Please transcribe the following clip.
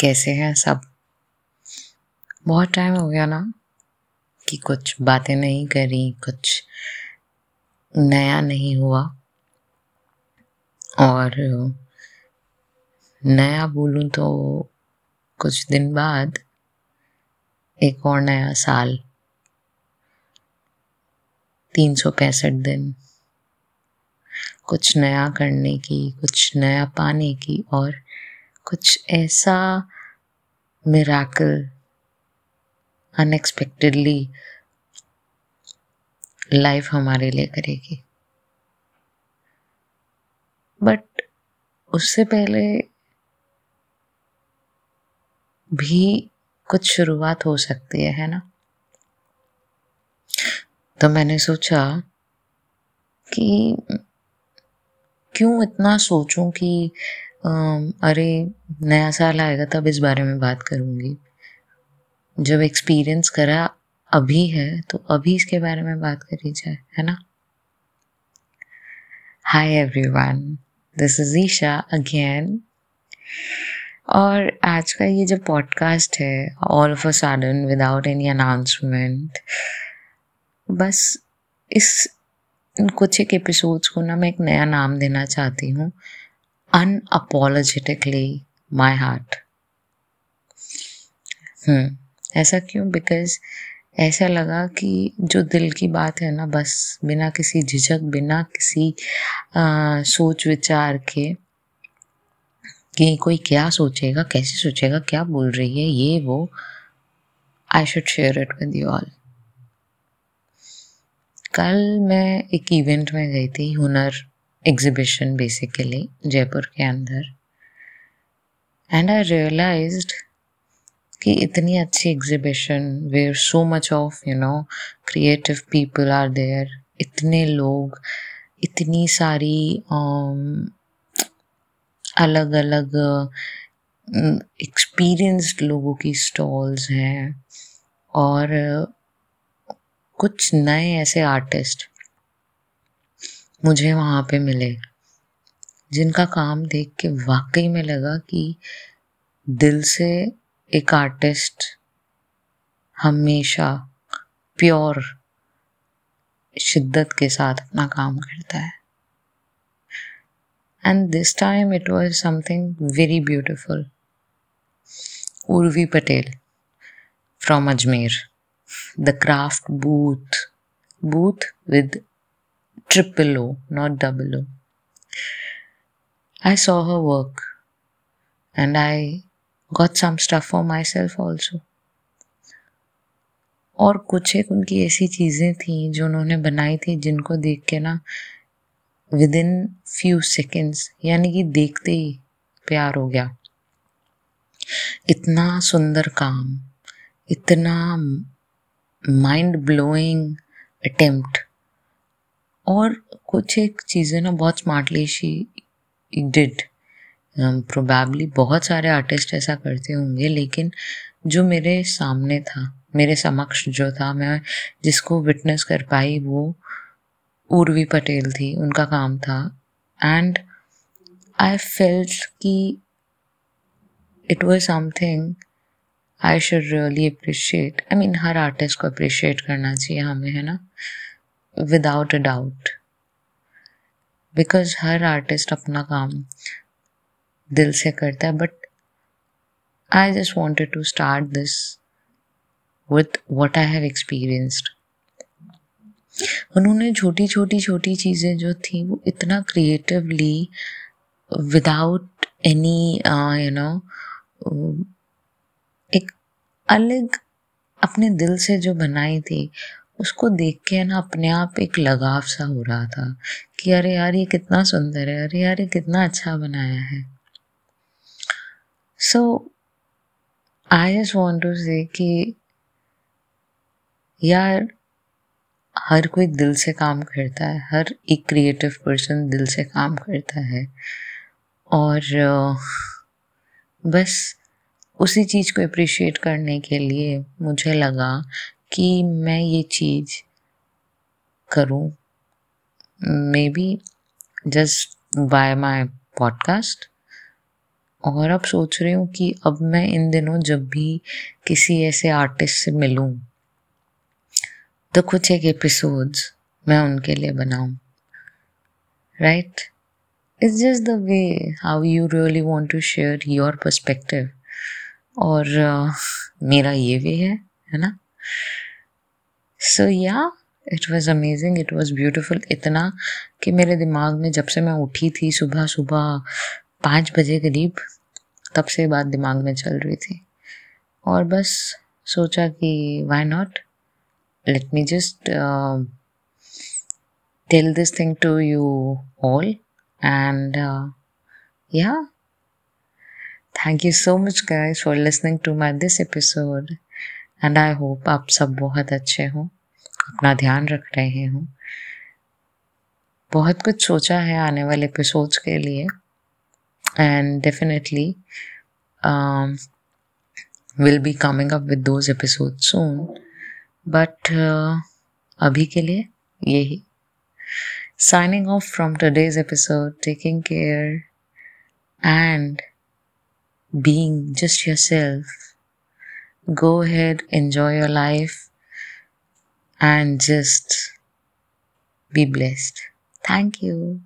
कैसे हैं सब? बहुत टाइम हो गया ना कि कुछ बातें नहीं करी, कुछ नया नहीं हुआ। और नया बोलूँ तो कुछ दिन बाद एक और नया साल। तीन सौ पैंसठ दिन। कुछ नया करने की, कुछ नया पाने की और कुछ ऐसा मिराकल अनएक्सपेक्टेडली लाइफ हमारे लिए करेगी। बट उससे पहले भी कुछ शुरुआत हो सकती है है ना? तो मैंने सोचा कि क्यों इतना सोचूं कि अरे, नया साल आएगा तब इस बारे में बात करूँगी। जब एक्सपीरियंस करा अभी है तो अभी इसके बारे में बात करी जाए, है ना? Hi everyone this is Isha again और आज का ये जो पॉडकास्ट है all of a sudden without any announcement बस इस कुछ एक एपिसोड्स को ना मैं एक नया नाम देना चाहती हूँ। अनअपोलोजेटिकली माई हार्ट ऐसा क्यों? बिकॉज़ ऐसा लगा कि जो दिल की बात है ना बस बिना किसी झिझक बिना किसी आ, सोच विचार के कि कोई क्या सोचेगा कैसे सोचेगा क्या बोल रही है ये वो I should share it with you all कल मैं एक इवेंट में गई थी हुनर एग्जीबिशन बेसिकली जयपुर के अंदर. एंड आई रियलाइज़ कि इतनी अच्छी exhibition where so much of you know creative people are there इतने लोग, इतनी सारी अलग अलग एक्सपीरियंस्ड लोगों की स्टॉल्स हैं. और, कुछ नए ऐसे आर्टिस्ट मुझे वहाँ पे मिले, जिनका काम देख के वाकई में लगा कि दिल से एक आर्टिस्ट हमेशा प्योर शिद्दत के साथ अपना काम करता है। And this time it was something very beautiful Urvi Patel from Ajmer the craft booth booth with triple O, not double O. I saw her work and I got some stuff for myself also. और कुछ एक उनकी ऐसी चीज़ें थी जो उन्होंने बनाई थी जिनको देख के ना विद इन फ्यू सेकेंड्स यानी कि देखते ही प्यार हो गया इतना सुंदर काम इतना माइंड ब्लोइंग अटेम्प्ट और कुछ एक चीज़ें ना बहुत स्मार्टली शी डिड प्रोबेबली बहुत सारे आर्टिस्ट ऐसा करते होंगे, लेकिन जो मेरे सामने था, मेरे समक्ष जो था, मैं जिसको विटनेस कर पाई वो उर्वी पटेल थी, उनका काम था। एंड आई फेल्ट कि it was something I should really appreciate I mean her artist को अप्रिशिएट करना चाहिए हमें, है ना? विदाउट अ डाउट बिकॉज़ हर आर्टिस्ट अपना काम दिल से करता है but I just wanted to start this with what I have experienced उन्होंने छोटी छोटी छोटी चीज़ें जो थी, वो इतना creatively without any you know एक अलग अपने दिल से जो बनाई थी उसको देख के ना अपने आप एक लगाव सा हो रहा था कि अरे यार, ये कितना सुंदर है, अरे यार, ये कितना अच्छा बनाया है। So I just want to say कि यार, हर कोई दिल से काम करता है, हर एक क्रिएटिव पर्सन दिल से काम करता है। और, बस उसी चीज़ को अप्रिशिएट करने के लिए मुझे लगा कि मैं ये चीज़ करूँ। Maybe just by my podcast और अब सोच रही हूँ कि अब मैं इन दिनों जब भी किसी ऐसे आर्टिस्ट से मिलूँ तो कुछ एक एपिसोड्स मैं उनके लिए बनाऊँ। Right it's just the way how you really want to share your perspective और uh, मेरा ये वे है है ना? So yeah it was amazing it was beautiful इतना कि मेरे दिमाग में जब से मैं उठी थी सुबह सुबह पाँच बजे करीब, तब से बात दिमाग में चल रही थी। और बस सोचा कि why not let me just tell this thing to you all and yeah thank you so much guys for listening to my this episode and I hope आप सब बहुत अच्छे हों, अपना ध्यान रख रहे हों। बहुत कुछ सोचा है आने वाले एपिसोड्स के लिए। And definitely will be coming up with those episode soon but अभी के लिए यही। Signing off from today's episode taking care and being just yourself go ahead enjoy your life and just be blessed. Thank you